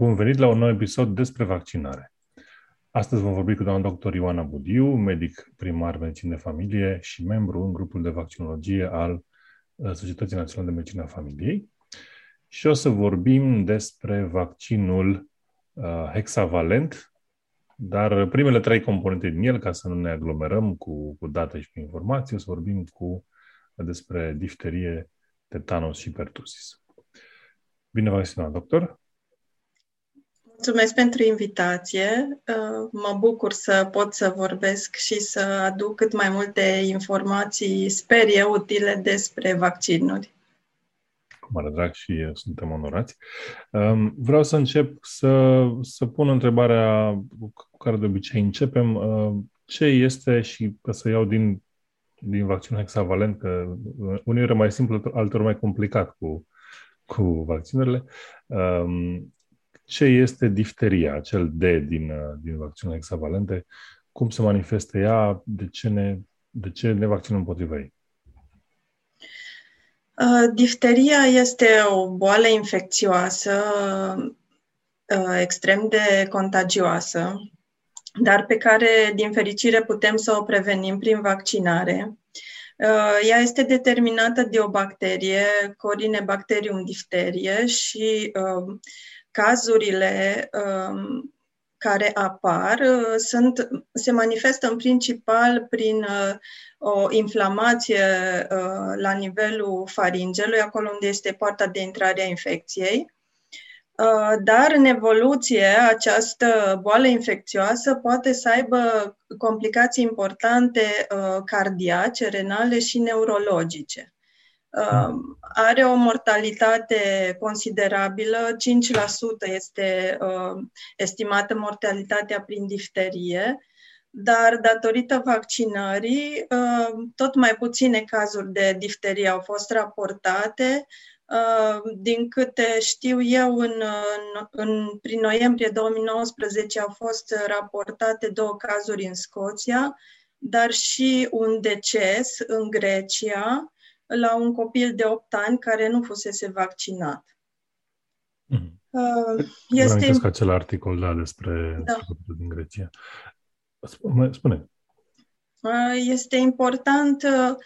Bun venit la un nou episod despre vaccinare. Astăzi vom vorbi cu doamna dr. Ioana Budiu, medic primar medicină de familie și membru în grupul de vaccinologie al uh, Societății Naționale de Medicină a Familiei. Și o să vorbim despre vaccinul uh, hexavalent, dar primele trei componente din el, ca să nu ne aglomerăm cu, cu date și cu informații, o să vorbim cu despre difterie, tetanos și pertusis. Bine v-ați doctor! Mulțumesc pentru invitație. Uh, mă bucur să pot să vorbesc și să aduc cât mai multe informații, sper eu, utile despre vaccinuri. Cu mare drag și suntem onorați. Um, vreau să încep să, să pun întrebarea cu care de obicei începem. Uh, ce este și că să iau din, din vaccinul hexavalent, că uneori e mai simplu, altor mai complicat cu, cu vaccinurile. Um, ce este difteria, acel D din, uh, din vaccinul hexavalente, cum se manifestă ea, de ce ne, de ce ne vaccinăm împotriva ei? Uh, difteria este o boală infecțioasă uh, extrem de contagioasă, dar pe care, din fericire, putem să o prevenim prin vaccinare. Ea este determinată de o bacterie, Corinebacterium difterie, și cazurile um, care apar uh, sunt, se manifestă în principal prin uh, o inflamație uh, la nivelul faringelui, acolo unde este poarta de intrare a infecției. Dar în evoluție, această boală infecțioasă poate să aibă complicații importante cardiace, renale și neurologice. Uh, are o mortalitate considerabilă, 5% este uh, estimată mortalitatea prin difterie, dar datorită vaccinării, uh, tot mai puține cazuri de difterie au fost raportate. Uh, din câte știu eu, în, în, în, prin noiembrie 2019 au fost raportate două cazuri în Scoția, dar și un deces în Grecia, la un copil de 8 ani care nu fusese vaccinat. Mm-hmm. Uh, este... Vă acel articol da, despre da. din Grecia. Spune. spune. Uh, este important uh,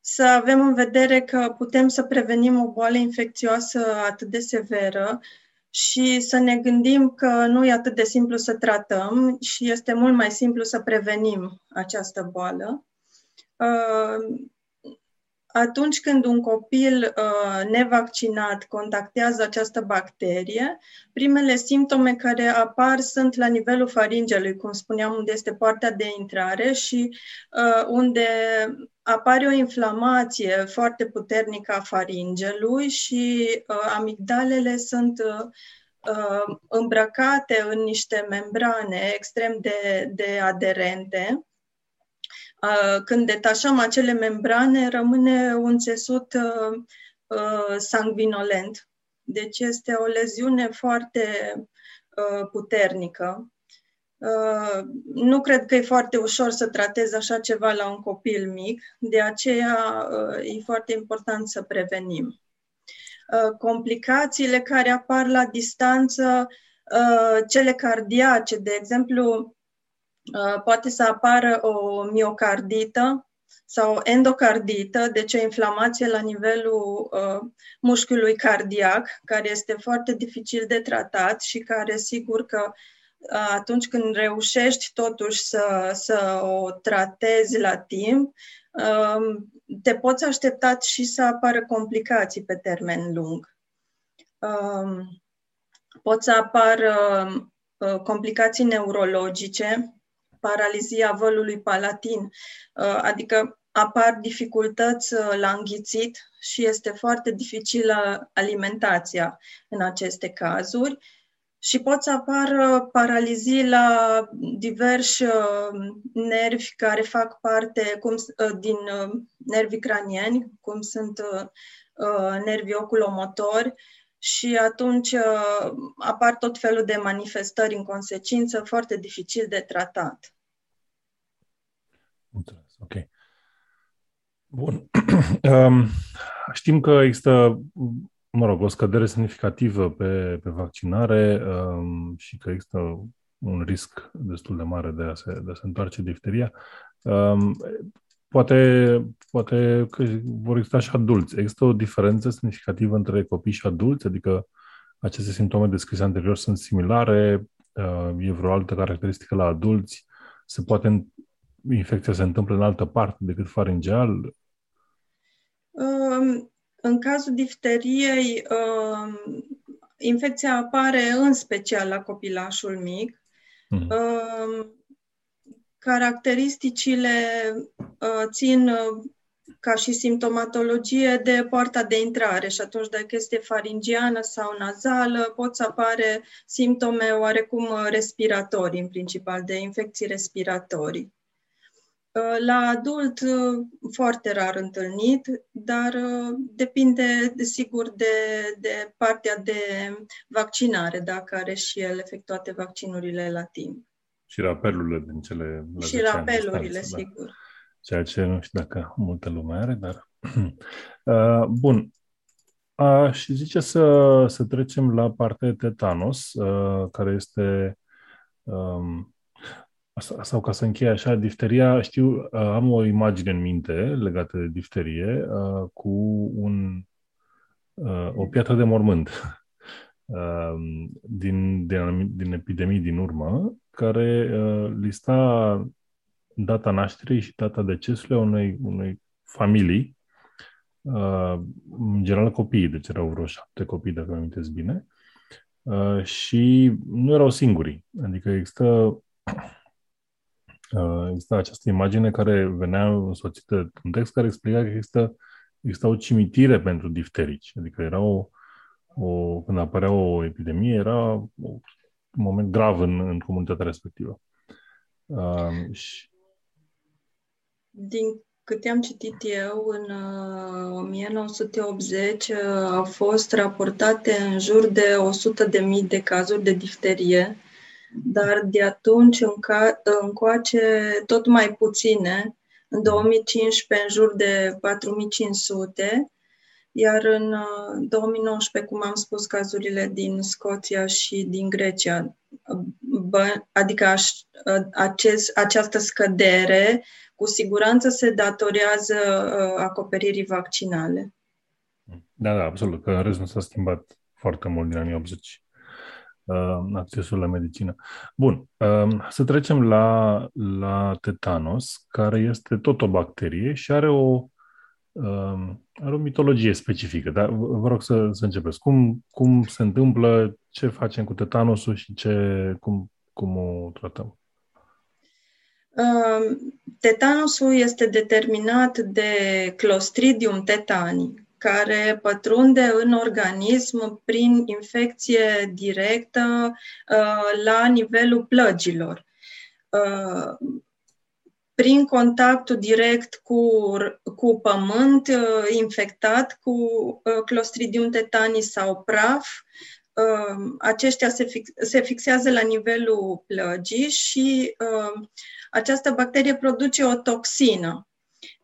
să avem în vedere că putem să prevenim o boală infecțioasă atât de severă și să ne gândim că nu e atât de simplu să tratăm și este mult mai simplu să prevenim această boală. Uh, atunci când un copil uh, nevaccinat contactează această bacterie, primele simptome care apar sunt la nivelul faringelui, cum spuneam, unde este poarta de intrare și uh, unde apare o inflamație foarte puternică a faringelui și uh, amigdalele sunt uh, uh îmbrăcate în niște membrane extrem de, de aderente când detașăm acele membrane, rămâne un țesut sanguinolent. Deci este o leziune foarte puternică. Nu cred că e foarte ușor să tratezi așa ceva la un copil mic, de aceea e foarte important să prevenim. Complicațiile care apar la distanță, cele cardiace, de exemplu, Uh, poate să apară o miocardită sau o endocardită, deci o inflamație la nivelul uh, mușchiului cardiac, care este foarte dificil de tratat și care sigur că uh, atunci când reușești totuși să, să o tratezi la timp, uh, te poți aștepta și să apară complicații pe termen lung. Uh, pot să apară uh, complicații neurologice, paralizia vălului palatin, uh, adică apar dificultăți uh, la înghițit și este foarte dificilă alimentația în aceste cazuri și pot să apară paralizii la diversi uh, nervi care fac parte cum, din nervii cranieni, cum sunt nervii oculomotori, și atunci apar tot felul de manifestări în consecință, foarte dificil de tratat. Mulțumesc. Ok. Bun. Um, știm că există mă rog, o scădere semnificativă pe, pe vaccinare um, și că există un risc destul de mare de a se, de a se întoarce difteria. Um, poate, poate că vor exista și adulți. Există o diferență semnificativă între copii și adulți? Adică aceste simptome descrise anterior sunt similare? Uh, e vreo altă caracteristică la adulți? Se poate infecția se întâmplă în altă parte decât faringeal? Um, în cazul difteriei, um, infecția apare în special la copilașul mic. Mm-hmm. Um, caracteristicile uh, țin uh, ca și simptomatologie de poarta de intrare și atunci dacă este faringiană sau nazală pot să apare simptome oarecum respiratorii în principal, de infecții respiratorii. Uh, la adult, uh, foarte rar întâlnit, dar uh, depinde, desigur, de, de partea de vaccinare, dacă are și el efectuate vaccinurile la timp. Și rapelurile din cele la Și rapelurile, distanță, da. sigur. Da. Ceea ce nu știu dacă multă lume are, dar... uh, bun. Aș zice să, să trecem la partea tetanos, uh, care este... Um, sau ca să închei așa, difteria, știu, uh, am o imagine în minte legată de difterie uh, cu un, uh, o piatră de mormânt din, din, din epidemii din urmă, care lista data nașterii și data decesului a unei, unei familii, în general copiii, deci erau vreo șapte copii, dacă mi amintesc bine, și nu erau singuri. Adică există uh, exista această imagine care venea însoțită un text care explica că există, exista o cimitire pentru difterici. Adică era o, o, când apărea o epidemie, era un moment grav în, în comunitatea respectivă. Uh, și... Din câte am citit eu, în uh, 1980 uh, au fost raportate în jur de 100.000 de cazuri de difterie dar de atunci înca- încoace tot mai puține, în 2015 în jur de 4500, iar în 2019, uh, cum am spus, cazurile din Scoția și din Grecia, bă, adică uh, acest, această scădere cu siguranță se datorează uh, acoperirii vaccinale. Da, da, absolut, că în rest nu s-a schimbat foarte mult din anii 80 uh, accesul la medicină. Bun, uh, să trecem la, la tetanos, care este tot o bacterie și are o, uh, are o mitologie specifică. Dar vă rog să, să începeți. Cum, cum se întâmplă, ce facem cu tetanosul și ce, cum, cum o tratăm? Uh, tetanosul este determinat de Clostridium tetani, care pătrunde în organism prin infecție directă uh, la nivelul plăgilor. Uh, prin contactul direct cu, cu pământ uh, infectat cu Clostridium tetani sau praf, aceștia se, fix, se fixează la nivelul plăgii și această bacterie produce o toxină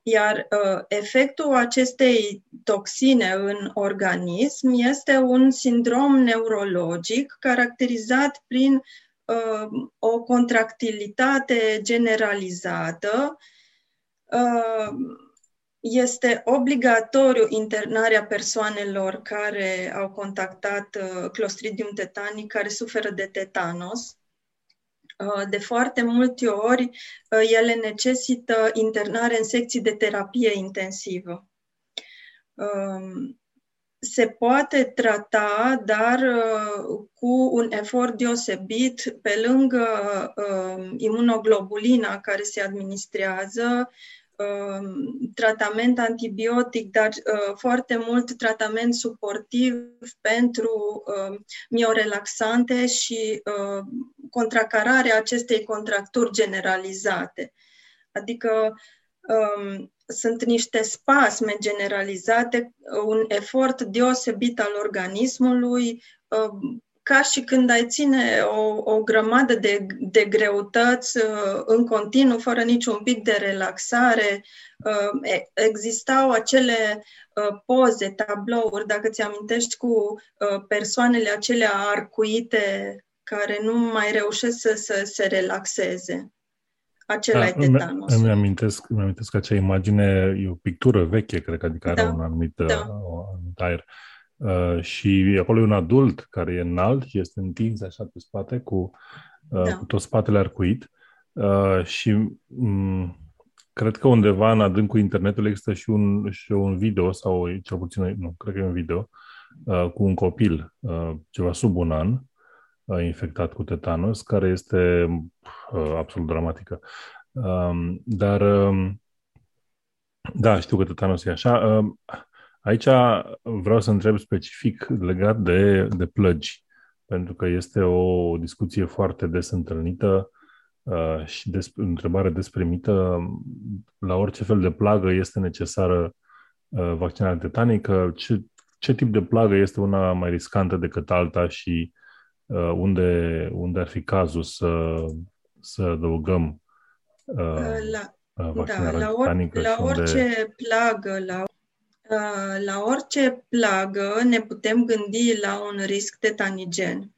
iar uh, efectul acestei toxine în organism este un sindrom neurologic caracterizat prin uh, o contractilitate generalizată. Uh, este obligatoriu internarea persoanelor care au contactat uh, Clostridium tetani, care suferă de tetanos Uh, de foarte multe ori uh, ele necesită internare în secții de terapie intensivă. Um, se poate trata, dar uh, cu un efort deosebit, pe lângă imunoglobulina care se administrează, Um, tratament antibiotic, dar uh, foarte mult tratament suportiv pentru uh, miorelaxante și uh, contracararea acestei contracturi generalizate. Adică um, sunt niște spasme generalizate, un efort deosebit al organismului, uh, ca și când ai ține o, o grămadă de, de greutăți uh, în continuu, fără niciun pic de relaxare. Uh, existau acele uh, poze, tablouri, dacă ți amintești, cu persoanele acelea arcuite care nu mai reușesc să, să se relaxeze. Acela da, e tetanos. Îmi amintesc, îmi amintesc acea imagine, e o pictură veche, cred că, adică are da, un anumit, da. un anumit aer. Uh, Uh, și acolo e un adult care e înalt, este întins așa pe spate, cu, uh, da. cu tot spatele arcuit. Uh, și um, cred că undeva în adâncul internetului există și un, și un video, sau cel puțin, nu, cred că e un video, uh, cu un copil, uh, ceva sub un an, uh, infectat cu tetanus, care este uh, absolut dramatică. Um, dar, um, da, știu că tetanus e așa. Uh, Aici vreau să întreb specific legat de, de plăgi, pentru că este o discuție foarte des întâlnită uh, și des, întrebare desprimită. La orice fel de plagă este necesară uh, vaccinarea tetanică? Ce, ce tip de plagă este una mai riscantă decât alta și uh, unde, unde ar fi cazul să, să adăugăm uh, la, vaccinarea da, la, or, la orice unde... plagă, la la orice plagă ne putem gândi la un risc tetanigen.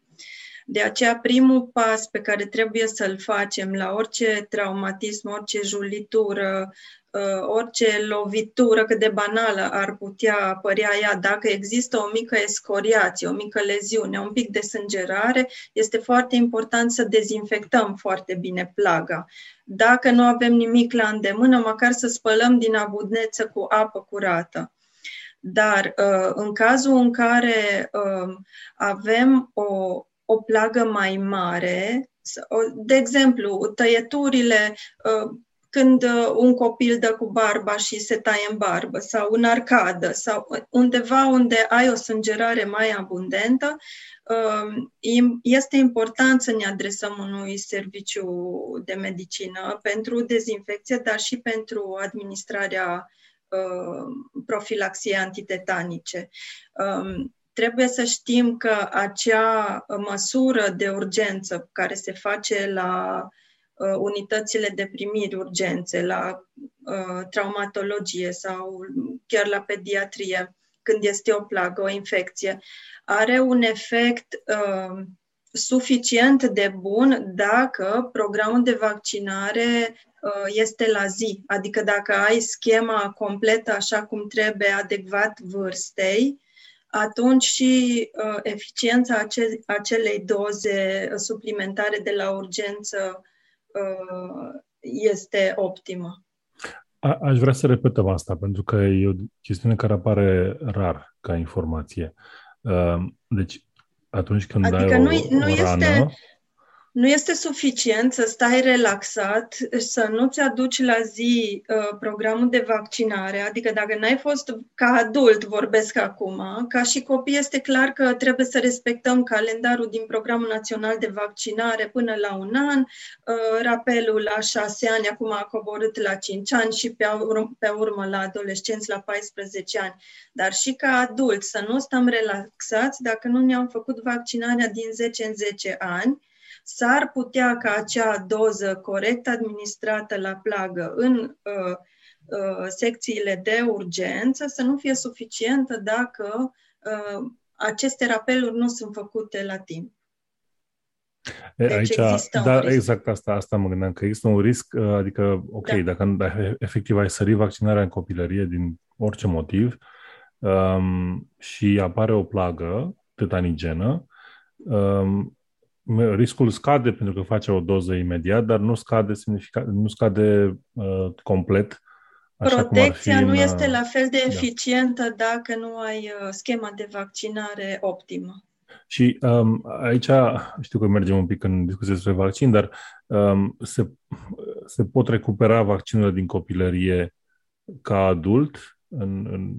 De aceea, primul pas pe care trebuie să-l facem la orice traumatism, orice julitură, uh, orice lovitură cât de banală ar putea apărea ea, dacă există o mică escoriație, o mică leziune, un pic de sângerare, este foarte important să dezinfectăm foarte bine plaga. Dacă nu avem nimic la îndemână, măcar să spălăm din abundeță cu apă curată. Dar uh, în cazul în care um, avem o, o plagă mai mare, de exemplu, tăieturile, uh, când uh, un copil dă cu barba și se taie în barbă, sau în arcadă, sau undeva unde ai o sângerare mai abundentă, um, este important să ne adresăm unui serviciu de medicină pentru dezinfecție, dar și pentru administrarea Uh, profilaxie antitetanice. Um, trebuie să știm că acea măsură de urgență care se face la uh, unitățile de primiri urgențe, la uh, traumatologie sau chiar la pediatrie, când este o plagă, o infecție, are un efect suficient de bun dacă programul de vaccinare Uh, este la zi. Adică dacă ai schema completă așa cum trebuie, adecvat vârstei, atunci și uh, eficiența ace- acelei doze suplimentare de la urgență uh, este optimă. A- aș vrea să repetăm asta, pentru că e o chestiune care apare rar ca informație. Uh, deci, atunci când adică ai o, nu, nu o rană... Este nu este suficient să stai relaxat, să nu-ți aduci la zi uh, programul de vaccinare, adică dacă n-ai fost ca adult, vorbesc acum, ca și copii este clar că trebuie să respectăm calendarul din Programul Național de Vaccinare până la un an, uh, rapelul la șase ani, acum a coborât la cinci ani și pe, ur- pe urmă la adolescenți la 14 ani. Dar și ca adult să nu stăm relaxați dacă nu ne-am făcut vaccinarea din 10 în 10 ani, s-ar putea ca acea doză corect administrată la plagă în uh, uh, secțiile de urgență să nu fie suficientă dacă uh, aceste rapeluri nu sunt făcute la timp. Deci Aici, da, exact asta, asta mă gândeam, că există un risc, uh, adică, ok, da. dacă, dacă efectiv ai sărit vaccinarea în copilărie din orice motiv um, și apare o plagă tetanigenă, um, riscul scade pentru că face o doză imediat, dar nu scade, nu scade uh, complet. Așa Protecția nu în, este la fel de da. eficientă da. dacă nu ai uh, schema de vaccinare optimă. Și um, aici știu că mergem un pic în discuție despre vaccin, dar um, se, se pot recupera vaccinurile din copilărie ca adult? În, în,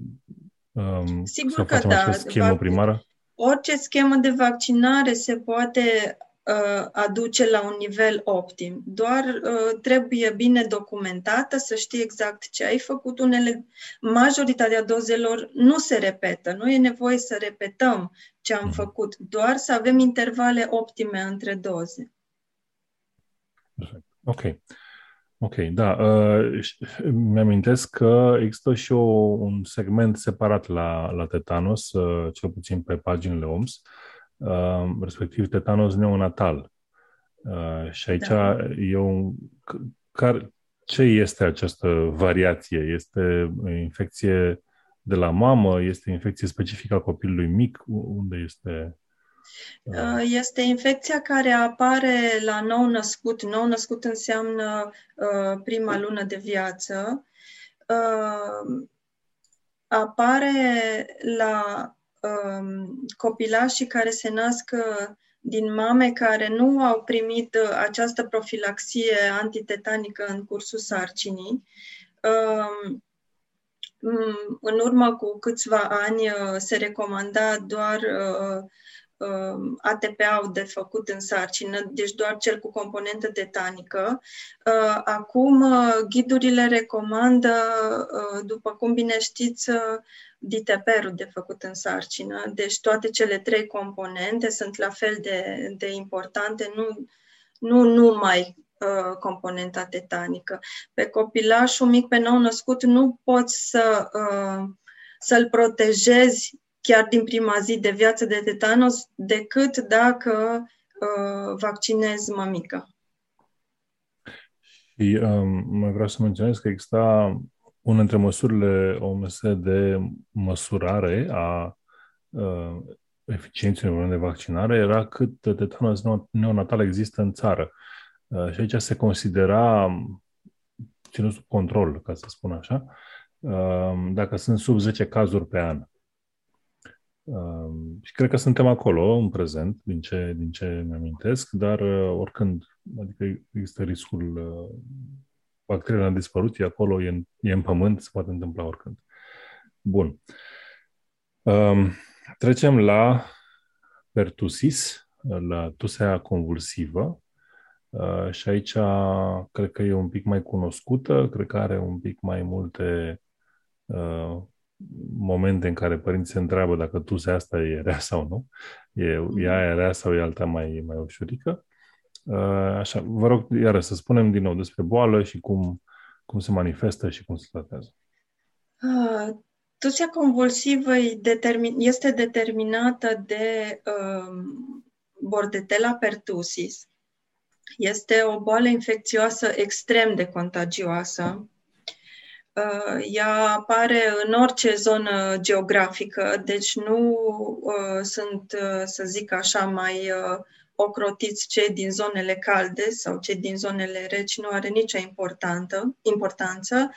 um, Sigur că da. schemă Vac- primară? Orice schemă de vaccinare se poate uh, aduce la un nivel optim. Doar uh, trebuie bine documentată, să știi exact ce ai făcut. Unele, majoritatea dozelor nu se repetă, nu e nevoie să repetăm ce am mhm. făcut, doar să avem intervale optime între doze. Perfect. Ok. Ok, da. Uh, mi-amintesc că există și o, un segment separat la, la tetanos, uh, cel puțin pe paginile OMS, uh, respectiv tetanos neonatal. Uh, și aici da. e un... Car, ce este această variație? Este infecție de la mamă? Este infecție specifică a copilului mic? Unde este... Uh, este infecția care apare la nou născut. Nou născut înseamnă uh, prima lună de viață. Uh, apare la um, copilașii care se nasc din mame care nu au primit această profilaxie antitetanică în cursul sarcinii. Um, în urmă cu câțiva ani se recomanda doar uh, ATP-au de făcut în sarcină, deci doar cel cu componentă tetanică. Uh, acum, uh, ghidurile recomandă, uh, după cum bine știți, uh, DTP-ul de făcut în sarcină, deci toate cele trei componente sunt la fel de, de importante, nu, nu numai uh, componenta tetanică. Pe copilașul mic, pe nou născut, nu poți să, uh, să-l protejezi chiar din prima zi de viață de tetanos decât dacă uh, vaccinezi mămica. Și um, mai vreau să menționez că exista una dintre măsurile OMS de măsurare a uh, eficienței de vaccinare era cât tetanos neonatal există în țară. Uh, și aici se considera ținut sub control, ca să spun așa, uh, dacă sunt sub 10 cazuri pe an. Uh, și cred că suntem acolo în prezent, din ce, din ce mi-amintesc, dar uh, oricând, adică există riscul uh, bacteriile a dispărut, e acolo, e în, e în pământ, se poate întâmpla oricând. Bun. Um, trecem la pertusis, la tusea convulsivă. Uh, și aici cred că e un pic mai cunoscută, cred că are un pic mai multe uh, momente în care părinții se întreabă dacă tusea asta e rea sau nu. E, e aia rea sau e alta mai, mai ușurică. Uh, așa, vă rog iară să spunem din nou despre boală și cum, cum se manifestă și cum se tratează. Uh, tusea convulsivă este determinată de uh, Bordetella pertussis. Este o boală infecțioasă extrem de contagioasă Uh, ea apare în orice zonă geografică, deci nu uh, sunt, uh, să zic așa, mai uh, ocrotiți cei din zonele calde sau cei din zonele reci, nu are nicio importantă, importanță.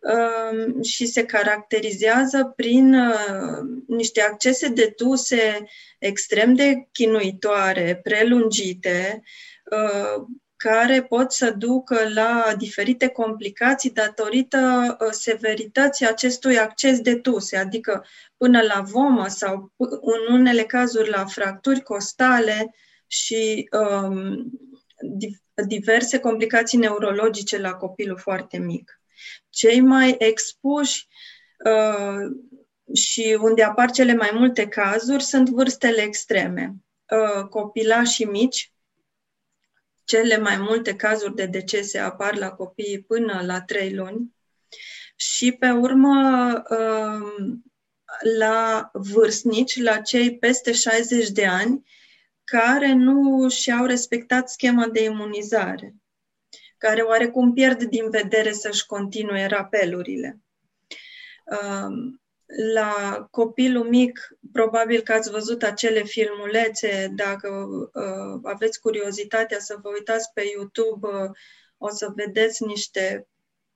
Uh, și se caracterizează prin uh, niște accese de tuse extrem de chinuitoare, prelungite, uh, care pot să ducă la diferite complicații datorită uh, severității acestui acces de tuse, adică până la vomă sau în unele cazuri la fracturi costale și um, diverse complicații neurologice la copilul foarte mic. Cei mai expuși uh, și unde apar cele mai multe cazuri sunt vârstele extreme. Uh, copilașii mici, cele mai multe cazuri de decese apar la copii până la trei luni și, pe urmă, um, la vârstnici, la cei peste 60 de ani, care nu și-au respectat schema de imunizare, care oarecum pierd din vedere să-și continue rapelurile. Um, la copilul mic, probabil că ați văzut acele filmulețe, dacă uh, aveți curiozitatea să vă uitați pe YouTube, uh, o să vedeți niște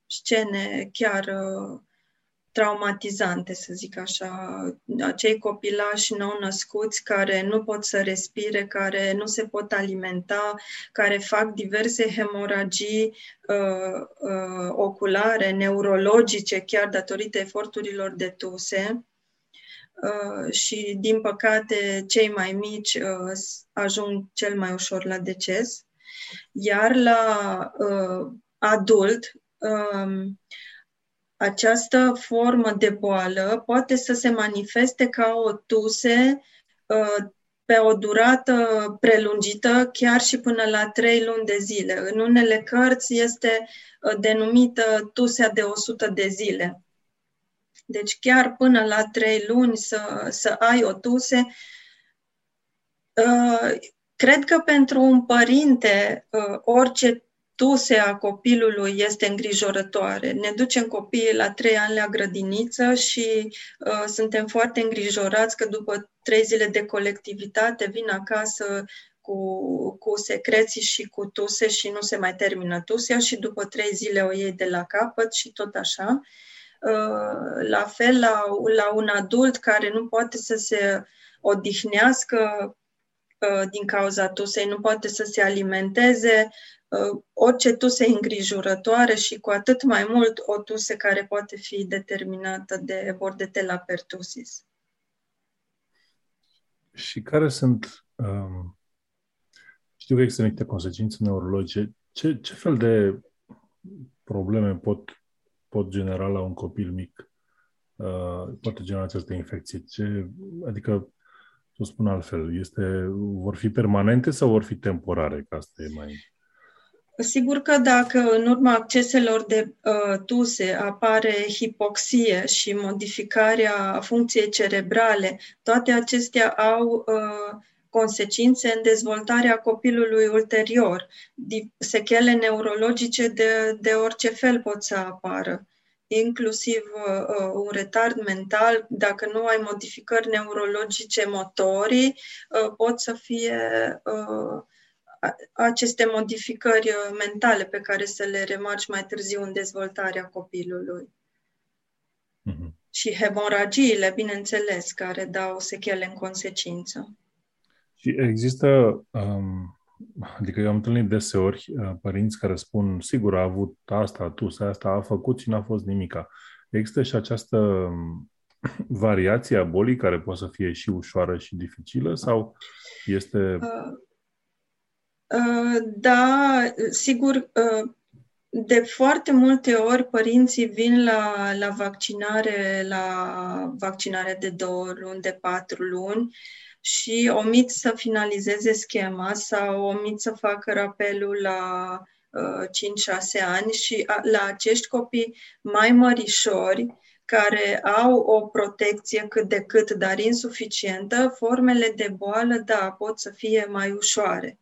scene chiar uh, traumatizante, să zic așa, acei copilași nou-născuți care nu pot să respire, care nu se pot alimenta, care fac diverse hemoragii uh, uh, oculare, neurologice, chiar datorită eforturilor de tuse. uh, și, din păcate, cei mai mici uh, ajung cel mai ușor la deces. Iar la uh, adult, um, această formă de boală poate să se manifeste ca o tuse uh, pe o durată prelungită, chiar și până la trei luni de zile. În unele cărți este uh, denumită tusea de 100 de zile. Deci chiar până la trei luni să, să ai o tuse. Uh, cred că pentru un părinte orice tusea copilului este îngrijorătoare. Ne ducem copiii la trei ani la grădiniță și uh, suntem foarte îngrijorați că după trei zile de colectivitate vin acasă cu, cu secreții și cu tuse și nu se mai termină tusea și după trei zile o iei de la capăt și tot așa. Uh, la fel la, la un adult care nu poate să se odihnească uh, din cauza tusei, nu poate să se alimenteze, Uh, orice tuse îngrijorătoare și cu atât mai mult o tuse care poate fi determinată de bordetella pertussis. Și care sunt, um, știu că există niște consecințe neurologice, ce, ce fel de probleme pot, pot genera la un copil mic? Uh, poate genera această infecție? Ce, adică, să o spun altfel, este, vor fi permanente sau vor fi temporare? Că asta e mai... Sigur că dacă în urma acceselor de uh, tuse apare hipoxie și modificarea funcției cerebrale, toate acestea au uh, consecințe în dezvoltarea copilului ulterior. Sechele neurologice de, de orice fel pot să apară, inclusiv uh, uh un retard mental, dacă nu ai modificări neurologice motorii, uh, pot să fie uh, aceste modificări uh, mentale pe care să le remarci mai târziu în dezvoltarea copilului. Mm-hmm. Și hemoragiile, bineînțeles, care dau sechele în consecință. Și există, um, adică eu am întâlnit deseori uh, părinți care spun, sigur, a avut asta, tu, asta, a făcut și n-a fost nimica. Există și această um, variație a bolii care poate să fie și ușoară și dificilă sau este... Uh, Uh, da, sigur, uh, de foarte multe ori părinții vin la, la vaccinare, la vaccinare de două luni, de patru luni și omit să finalizeze schema sau omit să facă rapelul la uh, 5-6 ani și a, la acești copii mai mărișori, care au o protecție cât de cât, dar insuficientă, formele de boală, da, pot să fie mai ușoare.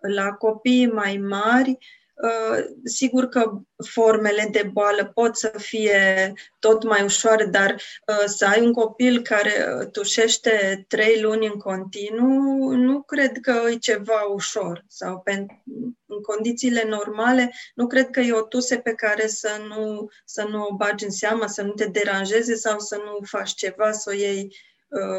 La copii mai mari, uh, sigur că formele de boală pot să fie tot mai ușoare, dar uh, să ai un copil care uh, tușește trei luni în continuu, nu cred că e ceva ușor. Sau în condițiile normale, nu cred că e o tuse pe care să nu, să nu o bagi în seamă, să nu te deranjeze sau să nu faci ceva, să o iei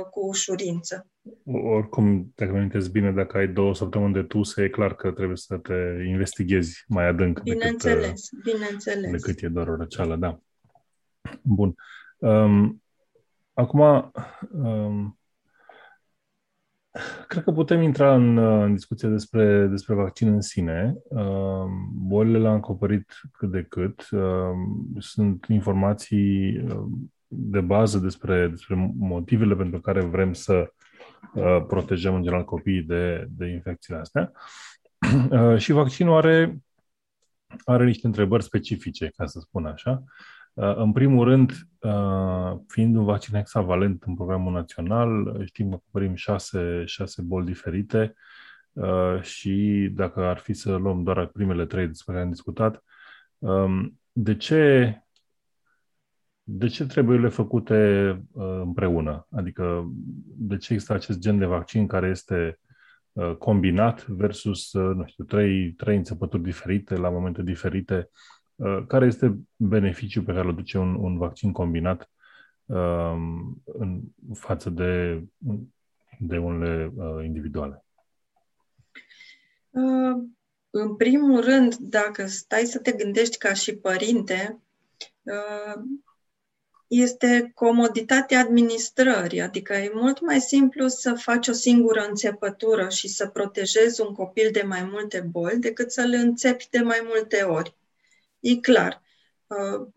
cu ușurință. Oricum, dacă mi bine, dacă ai două săptămâni de tuse, e clar că trebuie să te investighezi mai adânc bineînțeles, decât, bineînțeles. decât e doar o răceală, da. Bun. Um, acum, um, cred că putem intra în, în discuție despre, despre vaccin în sine. Um, bolile le-am acoperit cât de cât. Um, sunt informații um, de bază despre, despre motivele pentru care vrem să Uh, protejăm în general copiii de, de infecțiile astea. Uh, și vaccinul are, are niște întrebări specifice, ca să spun așa. Uh, în primul rând, fiind un vaccin hexavalent în programul național, știm că acoperim șase, șase boli diferite și dacă ar fi să luăm doar primele trei despre care am discutat, um, de ce de ce trebuie ele făcute uh, împreună? Adică de ce există acest gen de vaccin care este uh, combinat versus, uh, nu știu, trei, trei înțepături diferite la momente diferite? Uh, care este beneficiul pe care îl duce un, un vaccin combinat uh, în față de, de unele uh, individuale? Uh, în primul rând, dacă stai să te gândești ca și părinte, uh, este comoditatea administrării, adică e mult mai simplu să faci o singură înțepătură și să protejezi un copil de mai multe boli decât să-l înțepi de mai multe ori. E clar. Uh,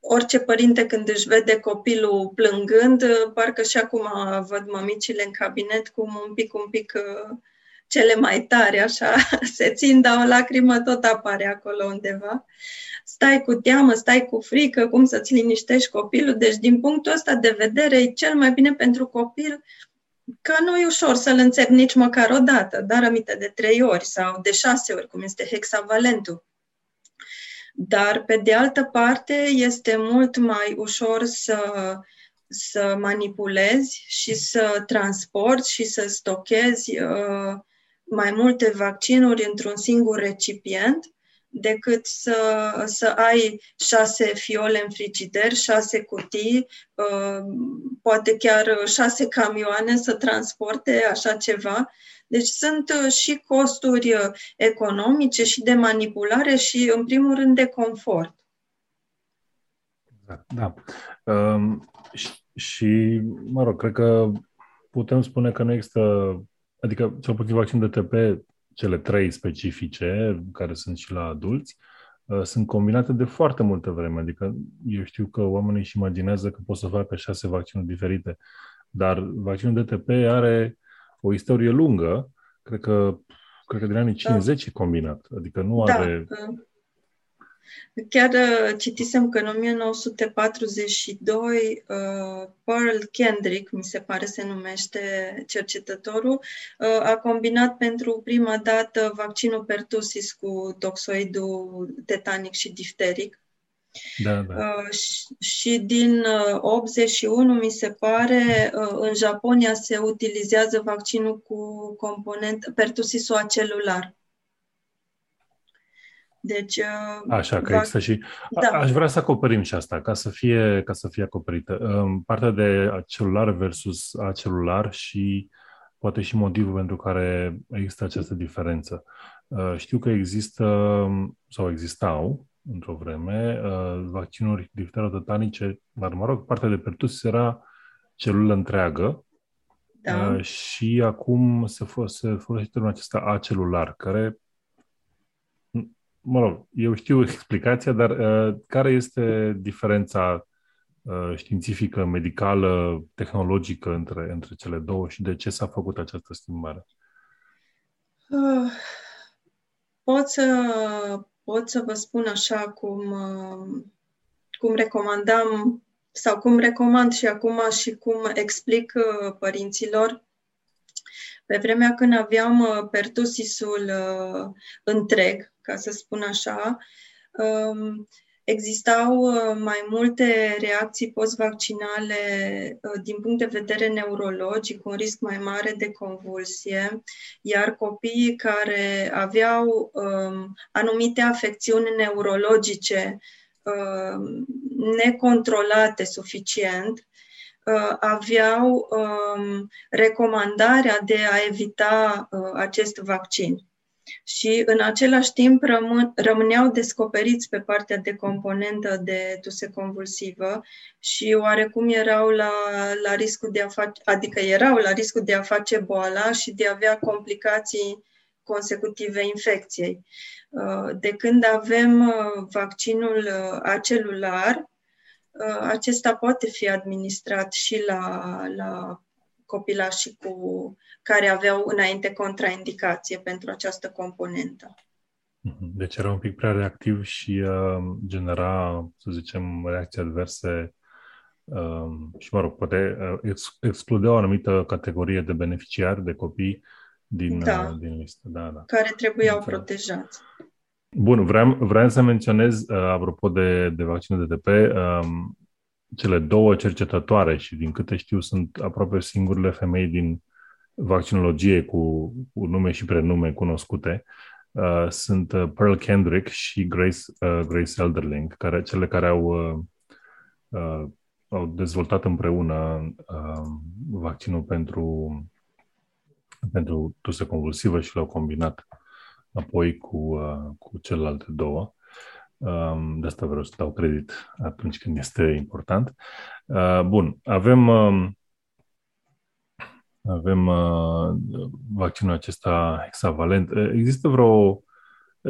orice părinte când își vede copilul plângând, uh, parcă și acum văd mămicile în cabinet cum un pic, un pic uh, cele mai tare, așa, se țin, dar o lacrimă tot apare acolo undeva. Stai cu teamă, stai cu frică, cum să-ți liniștești copilul. Deci, din punctul ăsta de vedere, e cel mai bine pentru copil că nu e ușor să-l înțepi nici măcar o dată, dar aminte de trei ori sau de șase ori, cum este hexavalentul. Dar, pe de altă parte, este mult mai ușor să, să manipulezi și să transporti și să stochezi uh, mai multe vaccinuri într-un singur recipient decât să, să ai șase fiole în frigider, șase cutii, uh, poate chiar șase camioane să transporte așa ceva. Deci sunt uh, și costuri uh, economice și de manipulare și, în primul rând, de confort. Da. da. Um, și, și, mă rog, cred că putem spune că nu există, adică cel puțin vaccin de TP, cele trei specifice, care sunt și la adulți, uh, sunt combinate de foarte multă vreme. Adică eu știu că oamenii își imaginează că pot să facă șase vaccinuri diferite, dar vaccinul DTP are o istorie lungă, cred că, cred că din anii 50 da. e combinat, adică nu da. are... Chiar uh, citisem că în 1942 uh, Pearl Kendrick, mi se pare se numește cercetătorul, uh, a combinat pentru prima dată vaccinul pertussis cu toxoidul tetanic și difteric da, da. Uh, și, și din uh, 81, mi se pare, uh, în Japonia se utilizează vaccinul cu component pertusisul acelular. Deci, uh, Așa, că există și... Da. Aș vrea să acoperim și asta, ca să fie, ca să fie acoperită. Um, partea de celular versus acelular și poate și motivul pentru care există această diferență. Uh, știu că există sau existau într-o vreme, uh, vaccinuri difterototanice, dar mă rog, partea de pertus era celulă întreagă da. Uh, și acum se, fo- se folosește termenul acesta acelular, care, mă rog, eu știu explicația, dar uh, care este diferența uh, științifică, medicală, tehnologică între, între cele două și de ce s-a făcut această schimbare? Uh, pot să pot să vă spun așa cum, uh, cum recomandam sau cum recomand și acum și cum explic uh, părinților. Pe vremea când aveam uh, pertusisul întreg, ca să spun așa, um, Existau uh, mai multe reacții post-vaccinale uh, din punct de vedere neurologic, un risc mai mare de convulsie, iar copiii care aveau um, anumite afecțiuni neurologice um, necontrolate suficient, uh, aveau um, recomandarea de a evita uh, acest vaccin și în același timp rămân, rămâneau descoperiți pe partea de componentă de tuse convulsivă și oarecum erau la, la riscul de a face, adică erau la riscul de a face boala și de a avea complicații consecutive infecției. Uh, de când avem uh, vaccinul uh, acelular, acesta poate fi administrat și la, la copilașii cu, care aveau înainte contraindicație pentru această componentă. Mhm. Deci era un pic prea reactiv și uh, genera, să zicem, reacții adverse uh, și, mă rog, poate uh, ex- excludea o anumită categorie de beneficiari, de copii din, da. uh, din listă. Da, da. Care trebuiau Înțeleg. protejați. Bun, vreau, vreau să menționez, uh, apropo de, de vaccinul de DTP, um, cele două cercetătoare și din câte știu sunt aproape singurele femei din vaccinologie cu, cu nume și prenume cunoscute, uh, sunt uh, Pearl Kendrick și Grace, uh, Grace Elderling, care, cele care au, uh, uh, au dezvoltat împreună uh, vaccinul pentru, pentru tuse convulsivă și l-au combinat apoi cu, uh, cu celelalte două. Um, de asta vreau să dau credit atunci când este important. Uh, bun, avem um, avem uh, vaccinul acesta hexavalent. Există vreo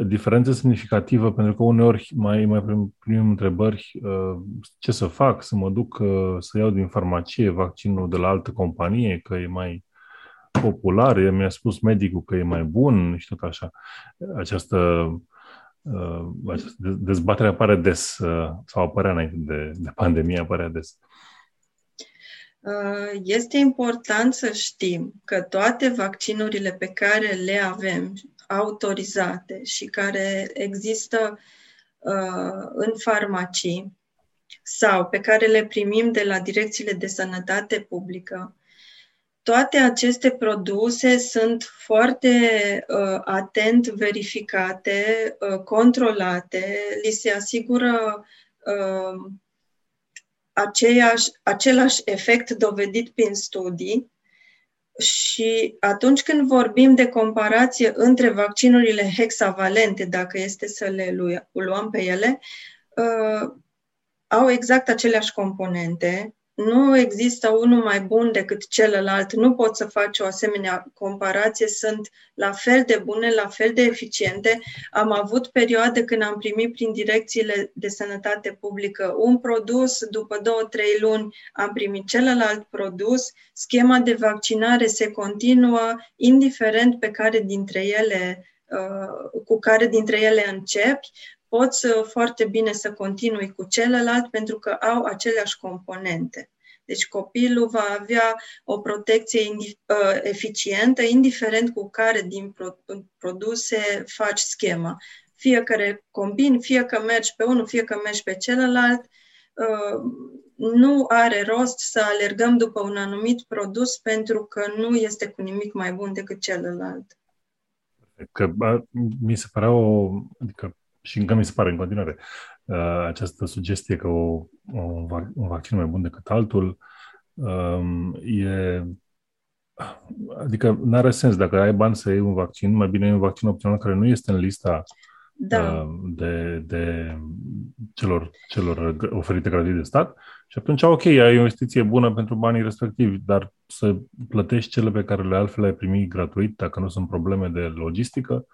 diferență semnificativă, pentru că uneori mai, mai primim întrebări uh, ce să fac, să mă duc uh, să iau din farmacie vaccinul de la altă companie, că e mai popular, mi-a spus medicul că e mai bun și tot așa. Această, uh, această dezbatere apare des, sau apărea înainte de, de pandemie, apărea des. Este important să știm că toate vaccinurile pe care le avem autorizate și care există uh, în farmacii sau pe care le primim de la direcțiile de sănătate publică, toate aceste produse sunt foarte uh, atent verificate, uh, controlate, li se asigură uh, aceeași, același efect dovedit prin studii. Și atunci când vorbim de comparație între vaccinurile hexavalente, dacă este să le luăm pe ele, uh, au exact aceleași componente, nu există unul mai bun decât celălalt, nu poți să faci o asemenea comparație, sunt la fel de bune, la fel de eficiente. Am avut perioade când am primit prin direcțiile de sănătate publică un produs, după două, trei luni am primit celălalt produs, schema de vaccinare se continuă, indiferent pe care dintre ele, uh, cu care dintre ele începi, poți uh, foarte bine să continui cu celălalt pentru că au aceleași componente. Deci copilul va avea o protecție uh, eficientă, indiferent cu care din produse faci schema. Fie că combini, fie că mergi pe unul, fie că mergi pe celălalt, uh, nu are rost să alergăm după un anumit produs pentru că nu este cu nimic mai bun decât celălalt. Că mi se părea o, adică și încă mi se pare în continuare, uh, această sugestie că o, o, un vaccin mai bun decât altul um, e Adică nu are sens. Dacă ai bani să iei un vaccin, mai bine e un vaccin opțional care nu este în lista da. uh, de, de celor, celor oferite gratuit de stat și atunci, ok, ai o investiție bună pentru banii respectivi, dar să plătești cele pe care le altfel ai primit gratuit, dacă nu sunt probleme de logistică,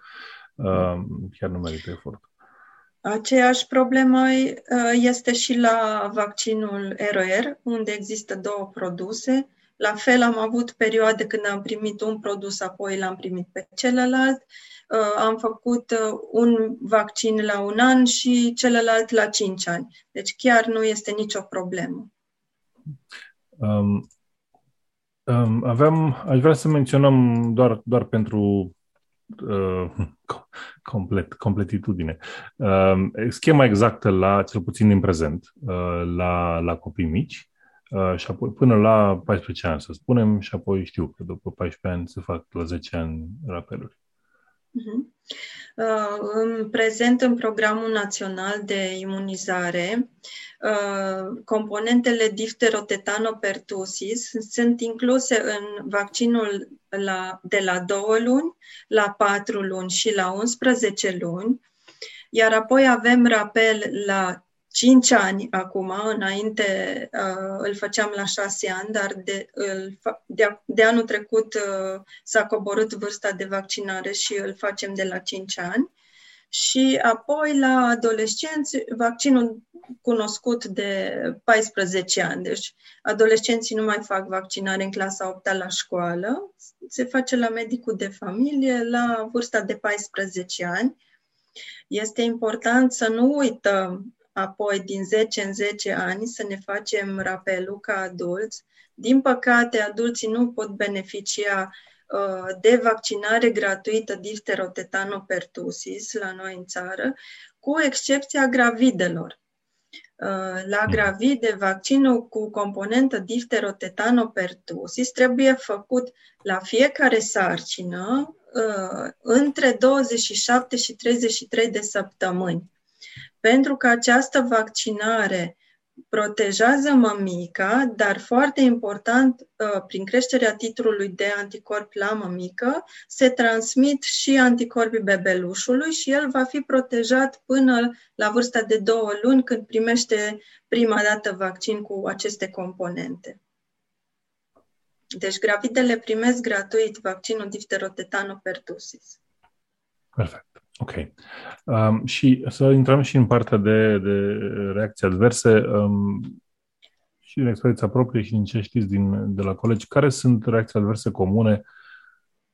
uh, chiar nu merită efort. Aceeași problemă uh, este și la vaccinul ROR, unde există două produse. La fel am avut perioade când am primit un produs, apoi l-am primit pe celălalt. Uh, am făcut uh, un vaccin la un an și celălalt la cinci ani. Deci chiar nu este nicio problemă. Um, um, aveam, aș vrea să menționăm doar, doar pentru uh, complet, completitudine. Uh, schema exactă la, cel puțin în prezent, uh, la, la copii mici uh, și apoi până la 14 ani, să spunem, și apoi știu că după 14 ani se fac la 10 ani rapeluri. Uh-huh. Uh, în prezent, în programul național de imunizare, uh, componentele difterotetanopertusis sunt incluse în vaccinul la, de la 2 luni, la 4 luni și la 11 luni, iar apoi avem rapel la 5 ani acum, înainte uh, îl făceam la 6 ani, dar de, îl, de, de anul trecut uh, s-a coborât vârsta de vaccinare și îl facem de la 5 ani. Și apoi la adolescenți, vaccinul cunoscut de 14 ani. Deci adolescenții nu mai fac vaccinare în clasa 8 la școală, se face la medicul de familie la vârsta de 14 ani. Este important să nu uităm apoi din 10 în 10 ani să ne facem rapelul ca adulți. Din păcate, adulții nu pot beneficia uh, de vaccinare gratuită difterotetanopertusis la noi în țară, cu excepția gravidelor. Uh, la gravide, vaccinul cu componentă difterotetanopertusis trebuie făcut la fiecare sarcină uh, între 27 și 33 de săptămâni pentru că această vaccinare protejează mămica, dar foarte important, uh, prin creșterea titrului de anticorp la mămică, se transmit și anticorpii bebelușului și el va fi protejat până la vârsta de două luni când primește prima dată vaccin cu aceste componente. Deci gravidele primesc gratuit vaccinul difterotetanopertussis. Perfect. Ok. Um, și să intrăm și în partea de, de reacții adverse. Um, și din experiența proprie și din ce știți din, de la colegi, care sunt reacții adverse comune?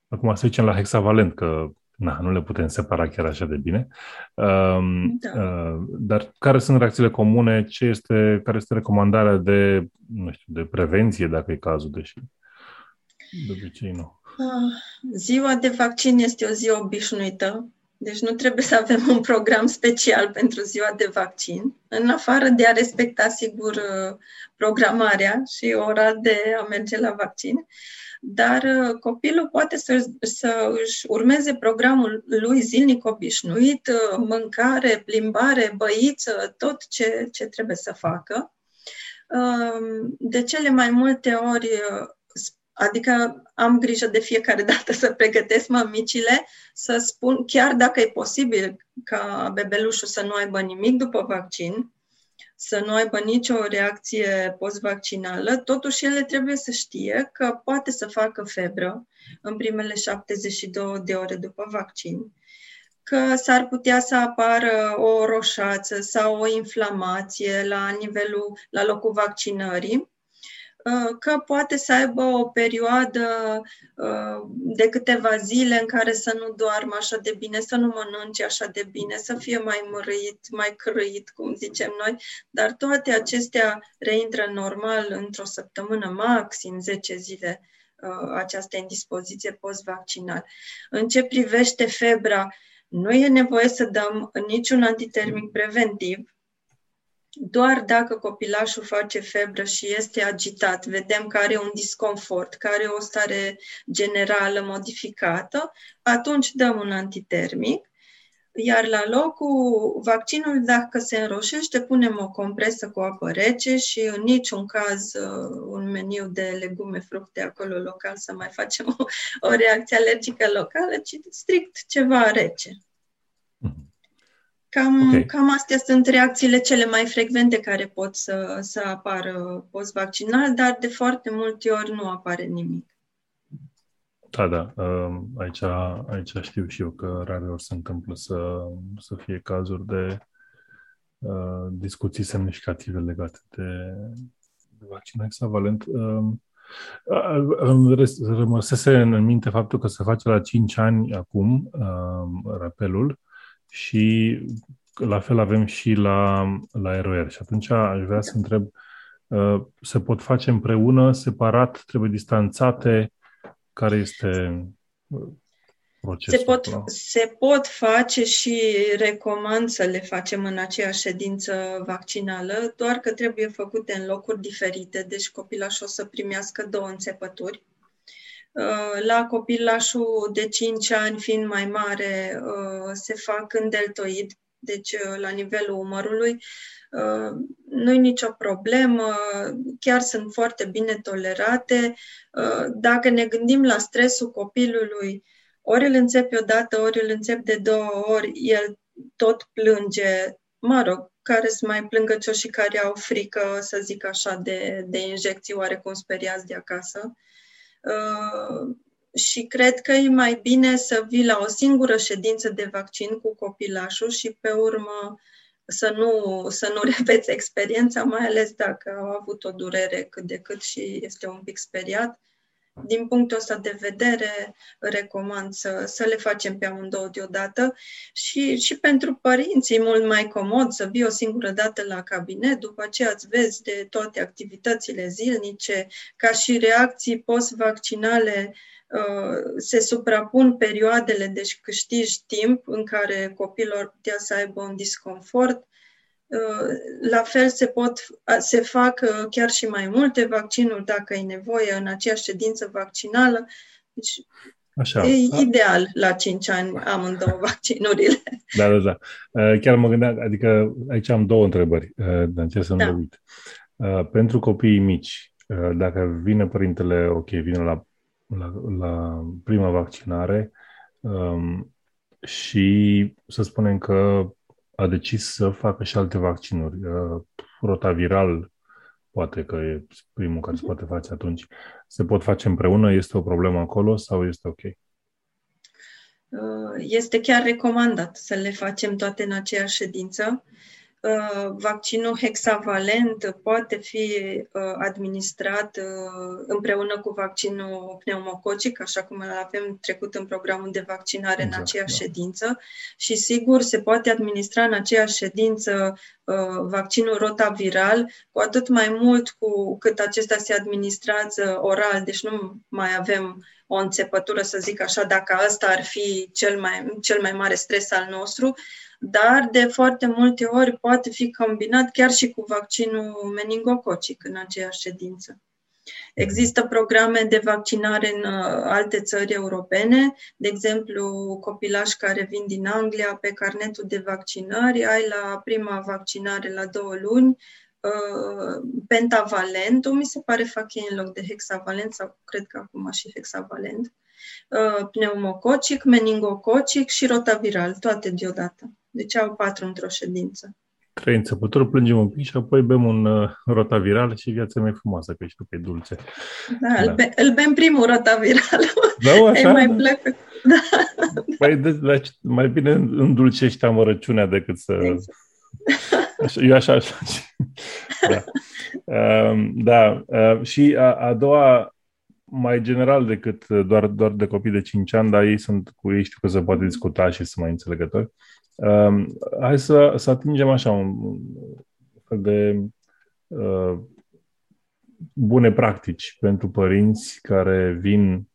Acum să zicem la hexavalent, că na, nu le putem separa chiar așa de bine. Um, da. uh, dar care sunt reacțiile comune? Ce este, care este recomandarea de, nu știu, de prevenție, dacă e cazul, deși de obicei nu. Uh, ziua de vaccin este o zi obișnuită deci nu trebuie să avem un program special pentru ziua de vaccin, în afară de a respecta, sigur, uh, programarea și ora de a merge la vaccin. Dar uh, copilul poate să, să își urmeze programul lui zilnic obișnuit, uh, mâncare, plimbare, băiță, tot ce, ce trebuie să facă. De cele mai multe ori Adică am grijă de fiecare dată să pregătesc mămicile, să spun, chiar dacă e posibil ca bebelușul să nu aibă nimic după vaccin, să nu aibă nicio reacție post-vaccinală, totuși ele trebuie să știe că poate să facă febră în primele 72 de ore după vaccin, că s-ar putea să apară o roșață sau o inflamație la nivelul, la locul vaccinării, Uh, că poate să aibă o perioadă uh, de câteva zile în care să nu doarmă așa de bine, să nu mănânce așa de bine, să fie mai mărâit, mai crăit, cum zicem noi, dar toate acestea reintră normal într-o săptămână, maxim 10 zile uh, această indispoziție post-vaccinal. În ce privește febra, nu e nevoie să dăm niciun antitermic preventiv, doar dacă copilașul face febră și este agitat, vedem că are un disconfort, că are o stare generală modificată, atunci dăm un antitermic. Iar la locul vaccinului, dacă se înroșește, punem o compresă cu apă rece și în niciun caz uh, un meniu de legume, fructe acolo local să mai facem o, o reacție alergică locală, ci strict ceva rece. Mm-hmm. Cam, okay. cam astea sunt reacțiile cele mai frecvente care pot să, să apară post-vaccinal, dar de foarte multe ori nu apare nimic. Da, da. Aici, aici știu și eu că rare ori se întâmplă să, să fie cazuri de uh, discuții semnificative legate de, de vaccin hexavalent. Uh, rămăsese în minte faptul că se face la 5 ani acum uh, rapelul și la fel avem și la, la ROR. Și atunci aș vrea să întreb, uh, se pot face împreună, separat, trebuie distanțate? Care este uh, procesul? Se pot, se pot face și recomand să le facem în aceeași ședință vaccinală, doar că trebuie făcute în locuri diferite, deci copilașul o să primească două înțepături Uh, la copilașul de 5 ani, fiind mai mare, uh, se fac în deltoid, deci uh, la nivelul umărului. Nu e nicio problemă, chiar sunt foarte bine tolerate. Dacă ne gândim la stresul copilului, ori îl înțepi odată, ori îl înțepi de două ori, el tot plânge, mă rog, care sunt mai plângăcioși și care au frică, să zic așa, de, de injecții oarecum speriați de acasă. Uh, și cred că e mai bine să vii la o singură ședință de vaccin cu copilașul și pe urmă să nu, să nu repeți experiența, mai ales dacă au avut o durere cât de cât și este un pic speriat. Din punctul ăsta de vedere, recomand să, să le facem pe amândouă deodată și, și pentru părinți e mult mai comod să vii o singură dată la cabinet, după aceea îți vezi de toate activitățile zilnice, ca și reacții post-vaccinale uh, se suprapun perioadele, deci câștigi timp în care copilul putea să aibă un disconfort. Uh, la fel se pot, se fac uh, chiar și mai multe vaccinuri dacă e nevoie în aceeași ședință vaccinală. Deci Așa. E da. ideal la 5 ani amândouă vaccinurile. Da, da, da. Uh, chiar mă gândeam, adică aici am două întrebări, uh, dar încerc să nu da. Pentru copiii mici, dacă vine părintele, ok, vine la, la, la prima vaccinare um, și să spunem că a decis să facă și alte vaccinuri, rotaviral, poate că e primul care se poate face atunci, se pot face împreună? Este o problemă acolo sau este ok? Uh, este chiar recomandat să le facem toate în aceeași ședință. Uh, vaccinul hexavalent poate fi uh, administrat împreună cu vaccinul pneumococic, așa cum îl avem trecut în programul de vaccinare exact, în aceeași da. ședință și sigur se poate administra în aceeași ședință vaccinul rotaviral, cu atât mai mult cu cât acesta se administrează oral, deci nu mai avem o înțepătură, să zic așa, dacă ăsta ar fi cel mai, cel mai mare stres al nostru, dar de foarte multe ori poate fi combinat chiar și cu vaccinul meningococic în aceeași ședință. Există programe de vaccinare în uh, alte țări europene, de exemplu, copilași care vin din Anglia pe carnetul de vaccinări, ai la prima vaccinare la două luni uh, pentavalent, mi se pare fac ei în loc de hexavalent sau cred că acum și hexavalent, uh, pneumococic, meningococic și rotaviral, toate deodată. Deci au patru într-o ședință. Trei înțepături, plângem un pic și apoi bem un uh, rotaviral și viața mai frumoasă, că știu că e dulce. Da, da. Îl, be- îl bem primul rotaviral. Da, așa? E mai plăcut. Da. Păi, de, de, mai bine îndulcești amărăciunea decât să... Exact. Așa, eu așa, așa. Da. Uh, da. Uh, și a, a doua, mai general decât doar, doar de copii de 5 ani, dar ei sunt cu ei, știu că se poate discuta și sunt mai înțelegători. Uh, hai să, să atingem așa un, un fel de uh, bune practici pentru părinți care vin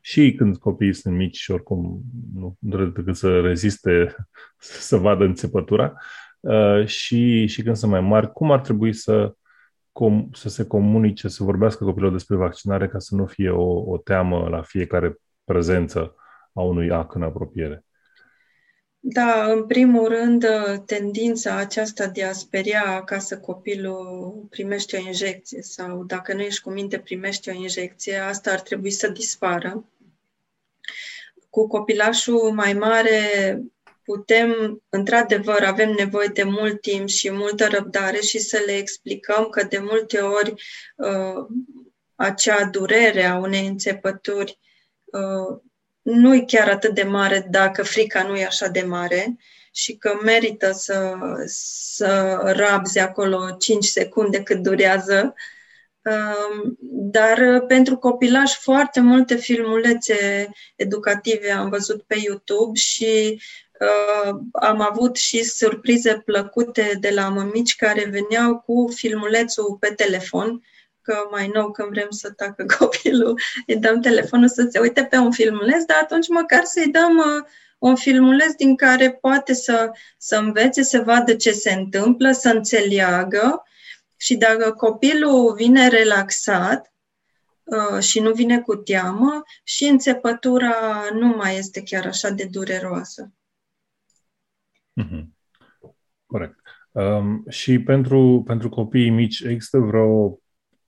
și când copiii sunt mici și oricum nu trebuie decât să reziste să vadă înțepătura, uh, și, și când sunt mai mari, cum ar trebui să, com, să se comunice, să vorbească copilul despre vaccinare ca să nu fie o, o teamă la fiecare prezență a unui ac în apropiere? Da, în primul rând, tendința aceasta de a speria acasă copilul primește o injecție sau dacă nu ești cu minte primește o injecție, asta ar trebui să dispară. Cu copilașul mai mare putem, într-adevăr, avem nevoie de mult timp și multă răbdare și să le explicăm că de multe ori uh, acea durere a unei înțepături uh, nu e chiar atât de mare dacă frica nu e așa de mare și că merită să, să rabzi acolo 5 secunde cât durează. Um, dar pentru copilaș foarte multe filmulețe educative am văzut pe YouTube și uh, am avut și surprize plăcute de la mămici care veneau cu filmulețul pe telefon că mai nou când vrem să tacă copilul, îi dăm telefonul să se uite pe un filmuleț, dar atunci măcar să-i dăm uh, un filmuleț din care poate să, să învețe, să vadă ce se întâmplă, să înțeleagă și dacă copilul vine relaxat uh, și nu vine cu teamă, și înțepătura nu mai este chiar așa de dureroasă. Mm-hmm. Corect. Um, și pentru, pentru copiii mici există vreo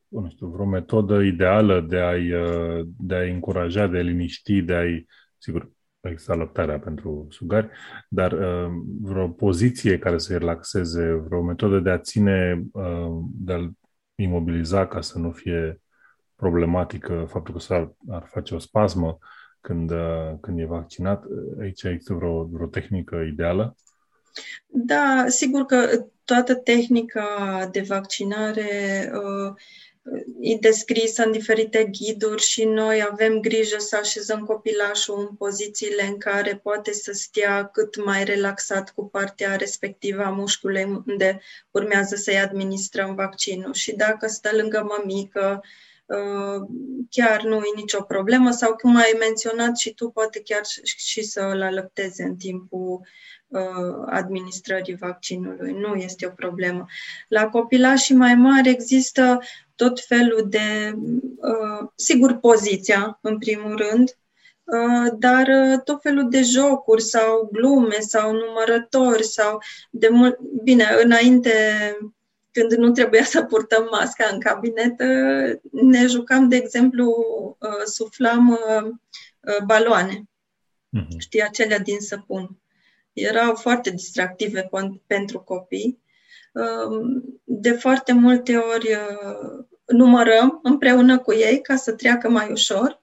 nu știu, vreo metodă ideală de a-i, uh, de a încuraja, de a liniști, de a-i, sigur, există alăptarea pentru sugari, dar uh, vreo poziție care să-i relaxeze, vreo metodă de a ține, uh, de a-l imobiliza ca să nu fie problematică faptul că s-ar ar face o spasmă când, uh, când e vaccinat. Aici există vreo, vreo tehnică ideală? Da, sigur că toată tehnica de vaccinare uh, e descrisă în diferite ghiduri și noi avem grijă să așezăm copilașul în pozițiile în care poate să stea cât mai relaxat cu partea respectivă a mușchiului unde urmează să-i administrăm vaccinul. Și dacă stă lângă mămică, uh, chiar nu e nicio problemă sau cum ai menționat și tu, poate chiar și să îl alăpteze în timpul uh, administrării vaccinului. Nu este o problemă. La copilașii mai mari există tot felul de, uh, sigur, poziția, în primul rând, dar tot felul de jocuri sau glume sau numărători sau de mult... Bine, înainte când nu trebuia să purtăm masca în cabinet, ne jucam, de exemplu, suflam baloane. Mm-hmm. Știi, acelea din săpun. Erau foarte distractive pentru copii. De foarte multe ori numărăm împreună cu ei ca să treacă mai ușor.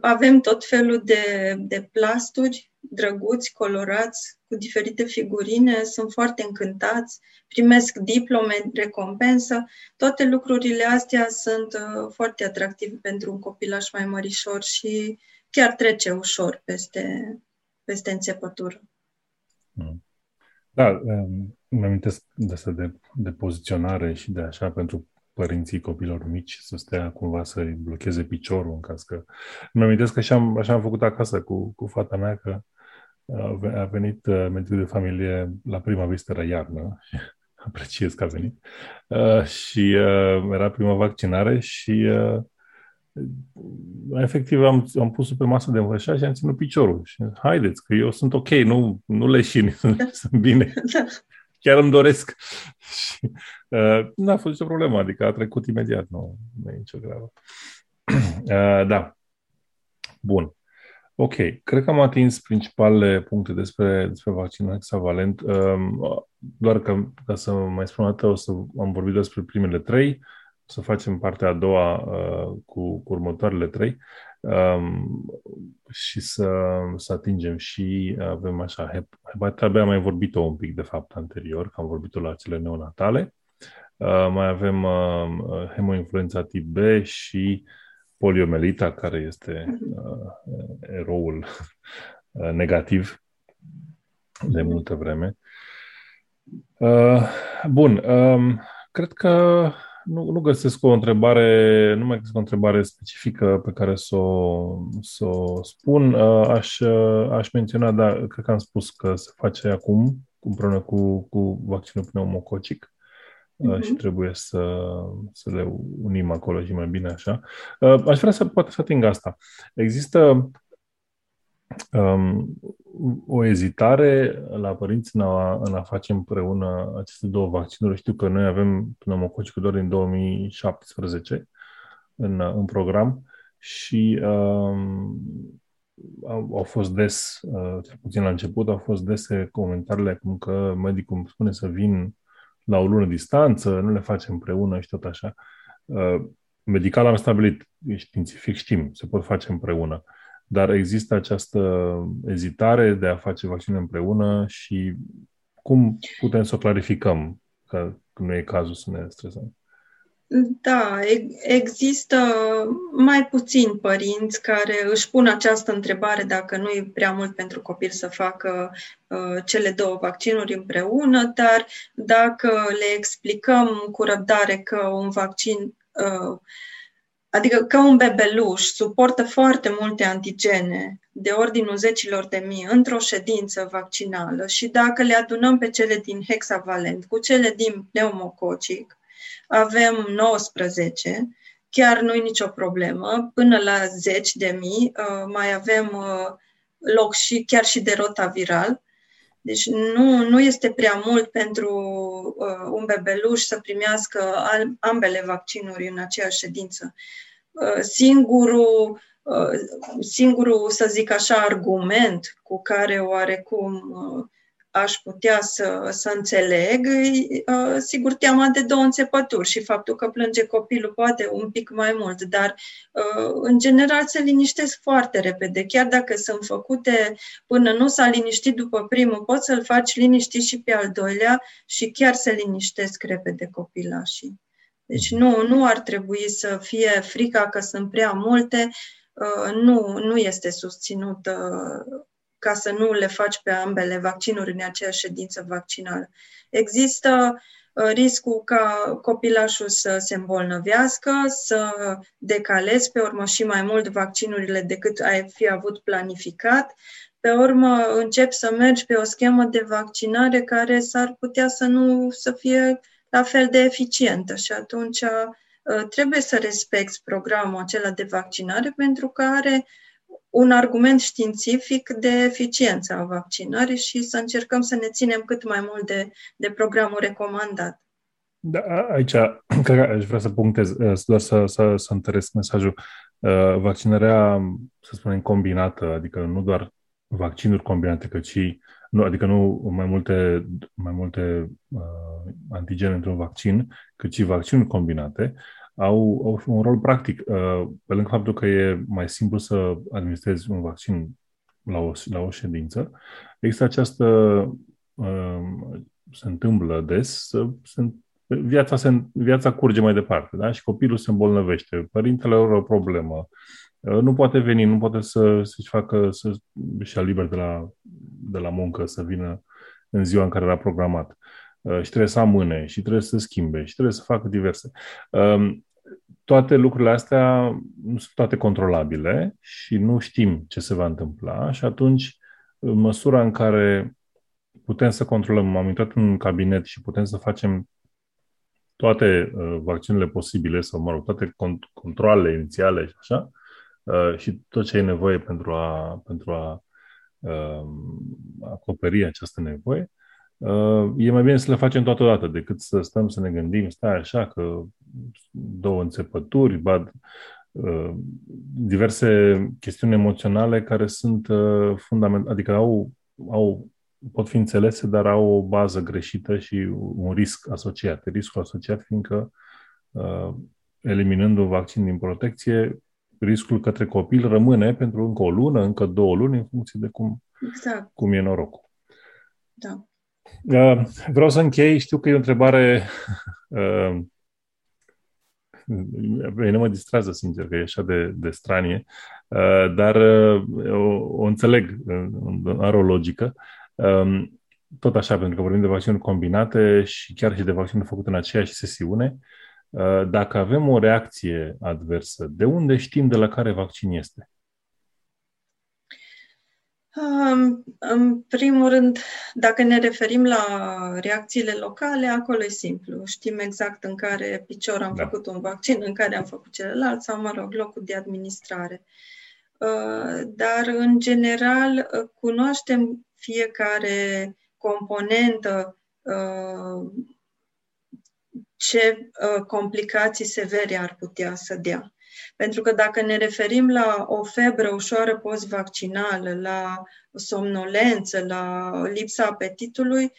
Avem tot felul de, de plasturi drăguți, colorați, cu diferite figurine, sunt foarte încântați, primesc diplome, recompensă. Toate lucrurile astea sunt uh, foarte atractive pentru un copilaș mai mărișor și chiar trece ușor peste, peste înțepătură. Mm. Da, um, îmi amintesc de asta de, de poziționare și de așa pentru părinții copilor mici să stea cumva să-i blocheze piciorul în caz că... Îmi amintesc că așa am, așa am făcut acasă cu, cu fata mea, că a venit uh, medicul de familie la prima vizită la iarnă, apreciez că a venit, uh, și uh, era prima vaccinare și efectiv am, am pus pe masă de învășat și am ținut piciorul. Și haideți, că eu sunt ok, nu, nu leșini, sunt, sunt bine. Da. Chiar îmi doresc. și uh, n-a fost nicio problemă, adică a trecut imediat, nu, nu e nicio gravă. uh, da. Bun. Ok, cred că am atins principalele puncte despre, despre vaccinul hexavalent. Um, doar că, ca să mai spun o dată, o să am vorbit despre primele trei, o să facem partea a doua uh, cu, cu următoarele trei um, și să, să atingem și avem așa, hepatita B am mai vorbit-o un pic, de fapt, anterior, că am vorbit-o la cele neonatale. Uh, mai avem uh, hemoinfluența tip B și poliomelita, care este uh, eroul uh, negativ de multă vreme. Uh, bun, um, cred că nu, nu găsesc o întrebare, nu mai găsesc o întrebare specifică pe care să o, să o spun. Uh, aș, uh, aș menționa, da, cred că am spus că se face acum împreună cu, cu vaccinul pneumococic uh-huh. și trebuie să, să le unim acolo și mai bine așa. Uh, aș vrea să poate să ating asta. Există um, o ezitare la părinți în a, în a face împreună aceste două vaccinuri. Știu că noi avem pneumococicul doar din 2017 în, în program și um, au, au fost des, uh, cel puțin la început, au fost dese comentariile cum că medicul îmi spune să vin la o lună distanță, nu le facem împreună și tot așa. Uh, medical am stabilit, științific știm, se pot face împreună, dar există această ezitare de a face vaccine împreună și cum putem să o clarificăm că nu e cazul să ne stresăm? Da, există mai puțini părinți care își pun această întrebare dacă nu e prea mult pentru copil să facă uh, cele două vaccinuri împreună, dar dacă le explicăm cu răbdare că un vaccin, uh, adică că un bebeluș suportă foarte multe antigene de ordinul zecilor de mii într-o ședință vaccinală și dacă le adunăm pe cele din hexavalent cu cele din pneumococic, avem 19, chiar nu e nicio problemă, până la 10 de mii, uh, mai avem uh, loc și chiar și de rotaviral. Deci nu, nu este prea mult pentru uh, un bebeluș să primească ambele vaccinuri în aceeași ședință. Singurul, singurul, să zic așa, argument cu care oarecum aș putea să, să înțeleg, uh, sigur, teama de două înțepături și faptul că plânge copilul poate un pic mai mult, dar uh, în general se liniștesc foarte repede. Chiar dacă sunt făcute până nu s-a liniștit după primul, poți să-l faci liniștit și pe al doilea și chiar se liniștesc repede copilașii. Deci nu, nu ar trebui să fie frica că sunt prea multe, uh, nu, nu este susținută ca să nu le faci pe ambele vaccinuri în aceeași ședință vaccinală. Există uh, riscul ca copilașul să se îmbolnăvească, să decalezi pe urmă și mai mult vaccinurile decât ai fi avut planificat. Pe urmă încep să mergi pe o schemă de vaccinare care s-ar putea să nu să fie la fel de eficientă și atunci uh, trebuie să respecti programul acela de vaccinare pentru că are un argument științific de eficiență a vaccinării și să încercăm să ne ținem cât mai mult de, de programul recomandat. Da, aici cred că aș vrea să punctez, doar să, să, să întăresc mesajul. Vaccinarea, să spunem, combinată, adică nu doar vaccinuri combinate, cât și nu, adică nu mai multe, mai multe uh, antigene într-un vaccin, cât și vaccinuri combinate, au, au un rol practic. Uh, pe lângă faptul că e mai simplu să administrezi un vaccin la o, la o ședință, există această, uh, se întâmplă des, să, se, viața, se, viața curge mai departe, da? Și copilul se îmbolnăvește, părintele are o problemă, uh, nu poate veni, nu poate să, să-și facă, să-și ia liber de la, de la muncă, să vină în ziua în care era programat. Uh, și trebuie să amâne și trebuie să schimbe și trebuie să facă diverse. Um, toate lucrurile astea nu sunt toate controlabile și nu știm ce se va întâmpla și atunci, în măsura în care putem să controlăm, am intrat în cabinet și putem să facem toate uh, vaccinurile posibile sau, mă rog, toate cont- controlele inițiale și așa, uh, și tot ce e nevoie pentru a, pentru a uh, acoperi această nevoie, Uh, e mai bine să le facem totodată decât să stăm să ne gândim, stai așa, că două înțepături, bad, uh, diverse chestiuni emoționale care sunt uh, fundamentale, adică au, au, pot fi înțelese, dar au o bază greșită și un risc asociat. Riscul asociat fiindcă eliminând un vaccin din protecție, riscul către copil rămâne pentru încă o lună, încă două luni, în funcție de cum, exact. cum e norocul. Da. Uh, vreau să închei, știu că e o întrebare uh, nu mă distrează, sincer, că e așa de, de stranie, uh, dar o, o înțeleg, are o logică. Um, tot așa, pentru că vorbim de vaccinuri combinate și chiar și de vaccinuri făcute în aceeași sesiune, dacă avem o reacție adversă, de unde știm de la care vaccin este? În primul rând, dacă ne referim la reacțiile locale, acolo e simplu. Știm exact în care picior am da. făcut un vaccin, în care am făcut celălalt sau, mă rog, locul de administrare. Uh, dar, în general, uh, cunoaștem fiecare componentă uh, ce complicații severe ar putea să dea. Pentru că dacă ne referim la o febră ușoară post-vaccinală, la somnolență, la lipsa apetitului,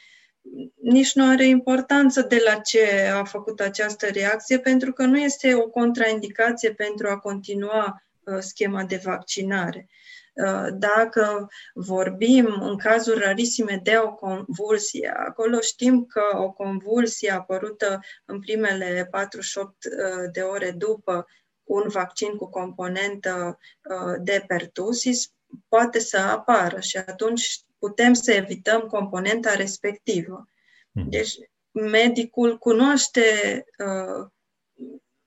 nici nu are importanță de la ce a făcut această reacție, pentru că nu este o contraindicație pentru a continua uh, schema de vaccinare. Uh, dacă vorbim în cazuri rarisime de o convulsie, acolo știm că o convulsie apărută în primele 48 uh, de ore după un vaccin cu componentă uh, de pertusis poate să apară și atunci putem să evităm componenta respectivă. Mhm. Deci medicul cunoaște uh,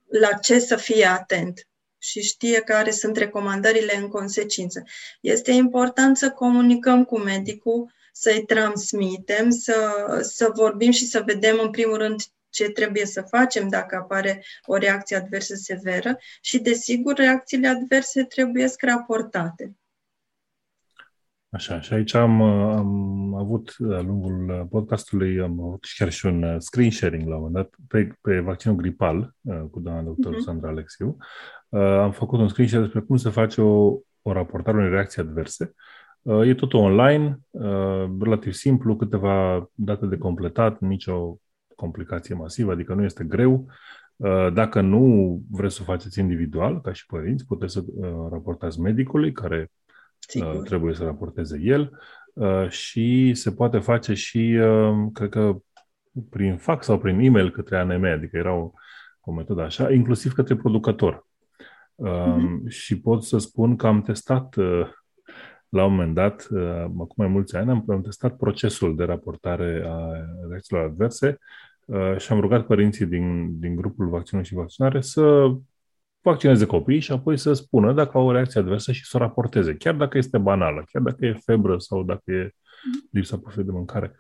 la ce să fie atent și știe care sunt recomandările în consecință. Este important să comunicăm cu medicul, să-i transmitem, să, să vorbim și să vedem în primul rând ce trebuie să facem dacă apare o reacție adversă severă și, desigur, reacțiile adverse trebuie raportate. Așa, și aici am, am avut, la lungul podcastului, am avut chiar și un screen sharing la un moment dat pe, pe vaccinul gripal cu doamna doctor uh-huh. Sandra Alexiu. Am făcut un screen share despre cum se face o, o raportare unei reacții adverse. E totul online, relativ simplu, câteva date de completat, nicio complicație masivă, adică nu este greu. Uh, dacă nu vreți să o faceți individual, ca și părinți, puteți să uh, raportați medicului, care Sigur. Uh, trebuie să raporteze el și se poate face și, cred că, prin fax sau prin e-mail către ANM, adică era o, o metodă așa, inclusiv către producător. Uh-huh. Și pot să spun că am testat la un moment dat, acum mai mulți ani, am, am testat procesul de raportare a reacțiilor adverse Uh, și am rugat părinții din, din grupul vaccinuri și vaccinare să vaccineze copiii și apoi să spună dacă au o reacție adversă și să o raporteze, chiar dacă este banală, chiar dacă e febră sau dacă e lipsa pofei de mâncare.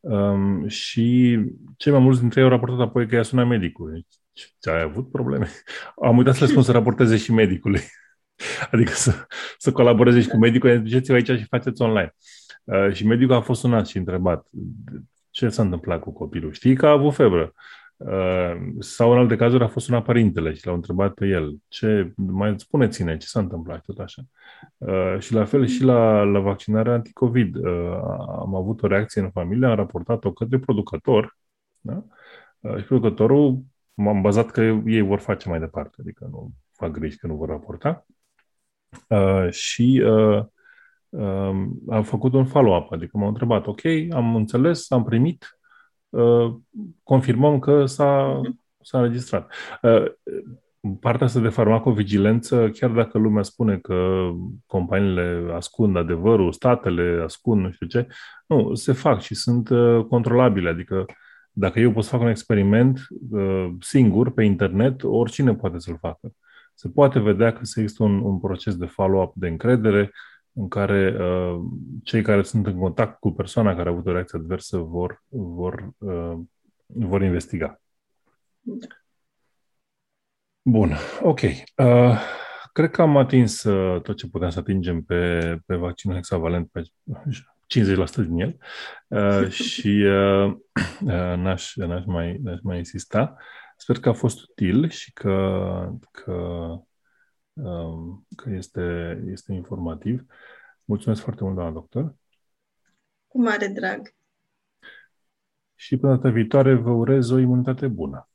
Um, și cei mai mulți dintre ei au raportat apoi că i-a sunat medicul. Ce ai avut probleme? Am uitat să le spun să raporteze și medicului. Adică să, să colaboreze și cu medicul, ziceți aici și faceți online. Uh, și medicul a fost sunat și întrebat ce s-a întâmplat cu copilul. Știi că a avut febră. Uh, sau în alte cazuri a fost sunat părintele și l-au întrebat pe el ce, mai spuneți-ne ce s-a întâmplat tot așa. Uh, și la fel și la, la vaccinarea anticovid. Uh, am avut o reacție în familie, am raportat-o către producător da? uh, și producătorul m-am bazat că ei vor face mai departe, adică nu fac griji că nu vor raporta. Uh, și uh, uh, am făcut un follow-up, adică m-au întrebat, ok, am înțeles, am primit, uh, confirmăm că s-a, s-a înregistrat. Uh, partea asta de farmacovigilență, chiar dacă lumea spune că companiile ascund adevărul, statele ascund nu știu ce, nu, se fac și sunt uh, controlabile. Adică dacă eu pot să fac un experiment uh, singur pe internet, oricine poate să-l facă. Se poate vedea că se există un, un proces de follow-up de încredere în care uh, cei care sunt în contact cu persoana care a avut o reacție adversă vor, vor, uh, vor investiga. Da. Bun, ok. Uh, cred că am atins uh, tot ce puteam să atingem pe, pe vaccinul hexavalent, pe 50% din el uh, și uh, uh, n-aș, n-aș, mai, n-aș mai insista. Sper că a fost util și că, că, uh, că este, este informativ. Mulțumesc foarte mult, doamna doctor. Cu mare drag. Și până data viitoare vă urez o imunitate bună.